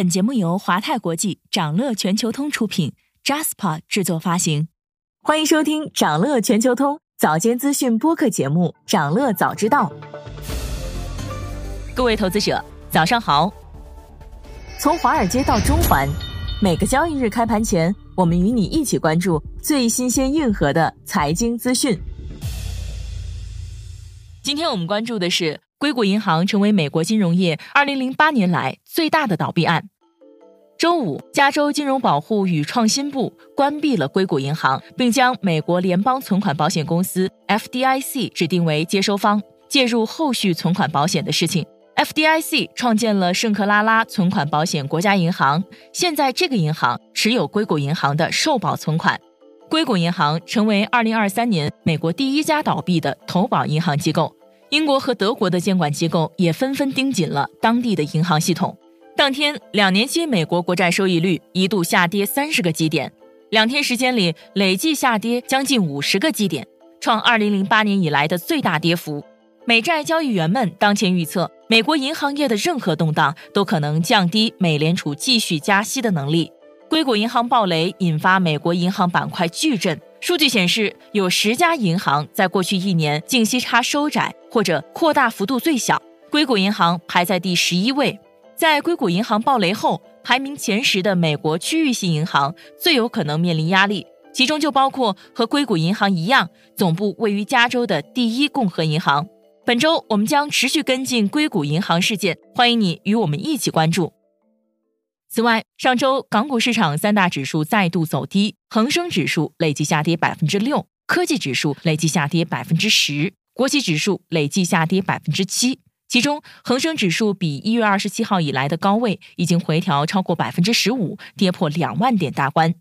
本节目由华泰国际、掌乐全球通出品，Jaspa 制作发行。欢迎收听掌乐全球通早间资讯播客节目《掌乐早知道》。各位投资者，早上好！从华尔街到中环，每个交易日开盘前，我们与你一起关注最新鲜、硬核的财经资讯。今天我们关注的是。硅谷银行成为美国金融业2008年来最大的倒闭案。周五，加州金融保护与创新部关闭了硅谷银行，并将美国联邦存款保险公司 FDIC 指定为接收方，介入后续存款保险的事情。FDIC 创建了圣克拉拉存款保险国家银行，现在这个银行持有硅谷银行的受保存款。硅谷银行成为2023年美国第一家倒闭的投保银行机构。英国和德国的监管机构也纷纷盯紧了当地的银行系统。当天，两年期美国国债收益率一度下跌三十个基点，两天时间里累计下跌将近五十个基点，创二零零八年以来的最大跌幅。美债交易员们当前预测，美国银行业的任何动荡都可能降低美联储继续加息的能力。硅谷银行暴雷引发美国银行板块巨震。数据显示，有十家银行在过去一年净息差收窄或者扩大幅度最小。硅谷银行排在第十一位。在硅谷银行暴雷后，排名前十的美国区域性银行最有可能面临压力，其中就包括和硅谷银行一样总部位于加州的第一共和银行。本周我们将持续跟进硅谷银行事件，欢迎你与我们一起关注。此外，上周港股市场三大指数再度走低，恒生指数累计下跌百分之六，科技指数累计下跌百分之十，国企指数累计下跌百分之七。其中，恒生指数比一月二十七号以来的高位已经回调超过百分之十五，跌破两万点大关。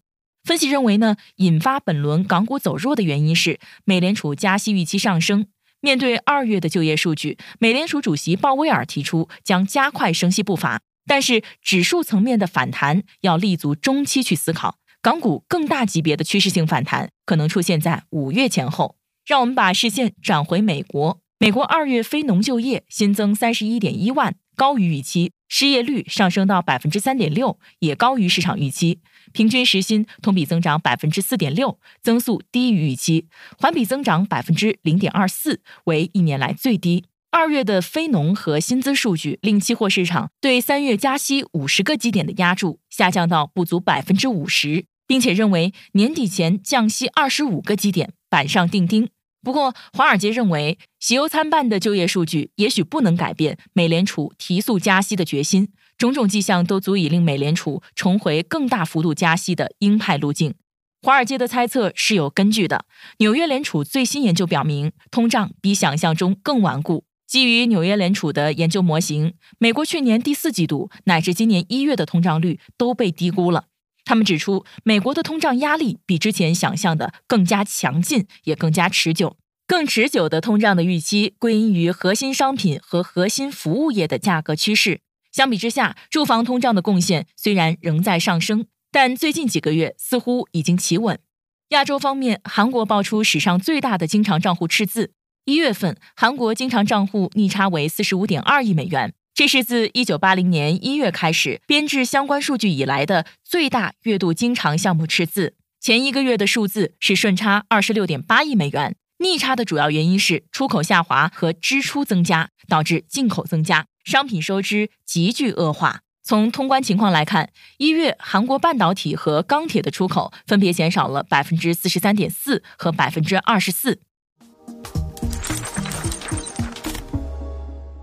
分析认为呢，引发本轮港股走弱的原因是美联储加息预期上升。面对二月的就业数据，美联储主席鲍威尔提出将加快升息步伐。但是指数层面的反弹要立足中期去思考，港股更大级别的趋势性反弹可能出现在五月前后。让我们把视线转回美国，美国二月非农就业新增三十一点一万，高于预期；失业率上升到百分之三点六，也高于市场预期；平均时薪同比增长百分之四点六，增速低于预期，环比增长百分之零点二四，为一年来最低。二月的非农和薪资数据令期货市场对三月加息五十个基点的压注下降到不足百分之五十，并且认为年底前降息二十五个基点板上钉钉。不过，华尔街认为喜忧参半的就业数据也许不能改变美联储提速加息的决心，种种迹象都足以令美联储重回更大幅度加息的鹰派路径。华尔街的猜测是有根据的，纽约联储最新研究表明，通胀比想象中更顽固。基于纽约联储的研究模型，美国去年第四季度乃至今年一月的通胀率都被低估了。他们指出，美国的通胀压力比之前想象的更加强劲，也更加持久。更持久的通胀的预期归因于核心商品和核心服务业的价格趋势。相比之下，住房通胀的贡献虽然仍在上升，但最近几个月似乎已经企稳。亚洲方面，韩国爆出史上最大的经常账户赤字。一月份，韩国经常账户逆差为四十五点二亿美元，这是自一九八零年一月开始编制相关数据以来的最大月度经常项目赤字。前一个月的数字是顺差二十六点八亿美元，逆差的主要原因是出口下滑和支出增加，导致进口增加，商品收支急剧恶化。从通关情况来看，一月韩国半导体和钢铁的出口分别减少了百分之四十三点四和百分之二十四。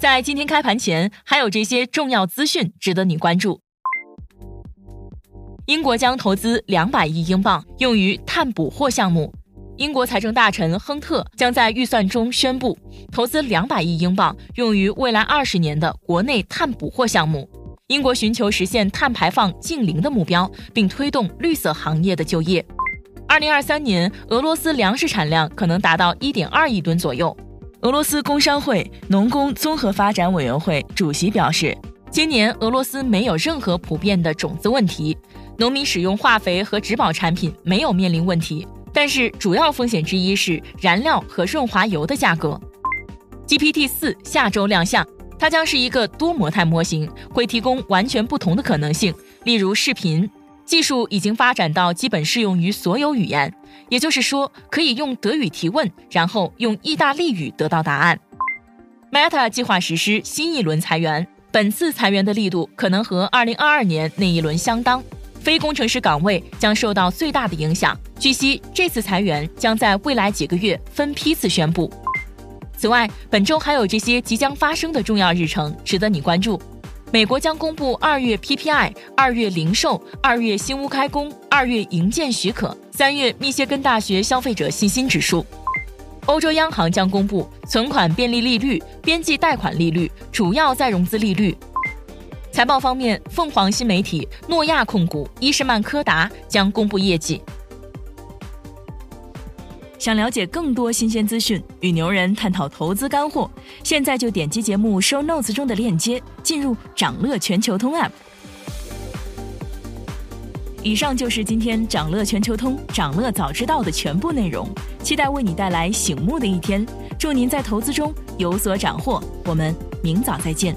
在今天开盘前，还有这些重要资讯值得你关注。英国将投资两百亿英镑用于碳捕获项目。英国财政大臣亨特将在预算中宣布投资两百亿英镑用于未来二十年的国内碳捕获项目。英国寻求实现碳排放净零的目标，并推动绿色行业的就业。二零二三年，俄罗斯粮食产量可能达到一点二亿吨左右。俄罗斯工商会农工综合发展委员会主席表示，今年俄罗斯没有任何普遍的种子问题，农民使用化肥和植保产品没有面临问题，但是主要风险之一是燃料和润滑油的价格。GPT 四下周亮相它将是一个多模态模型，会提供完全不同的可能性。例如，视频技术已经发展到基本适用于所有语言，也就是说，可以用德语提问，然后用意大利语得到答案。Meta 计划实施新一轮裁员，本次裁员的力度可能和2022年那一轮相当，非工程师岗位将受到最大的影响。据悉，这次裁员将在未来几个月分批次宣布。此外，本周还有这些即将发生的重要日程值得你关注：美国将公布二月 PPI、二月零售、二月新屋开工、二月营建许可、三月密歇根大学消费者信心指数；欧洲央行将公布存款便利利率、边际贷款利率、主要再融资利率。财报方面，凤凰新媒体、诺亚控股、伊士曼柯达将公布业绩。想了解更多新鲜资讯，与牛人探讨投资干货，现在就点击节目 show notes 中的链接，进入掌乐全球通 app。以上就是今天掌乐全球通掌乐早知道的全部内容，期待为你带来醒目的一天，祝您在投资中有所斩获，我们明早再见。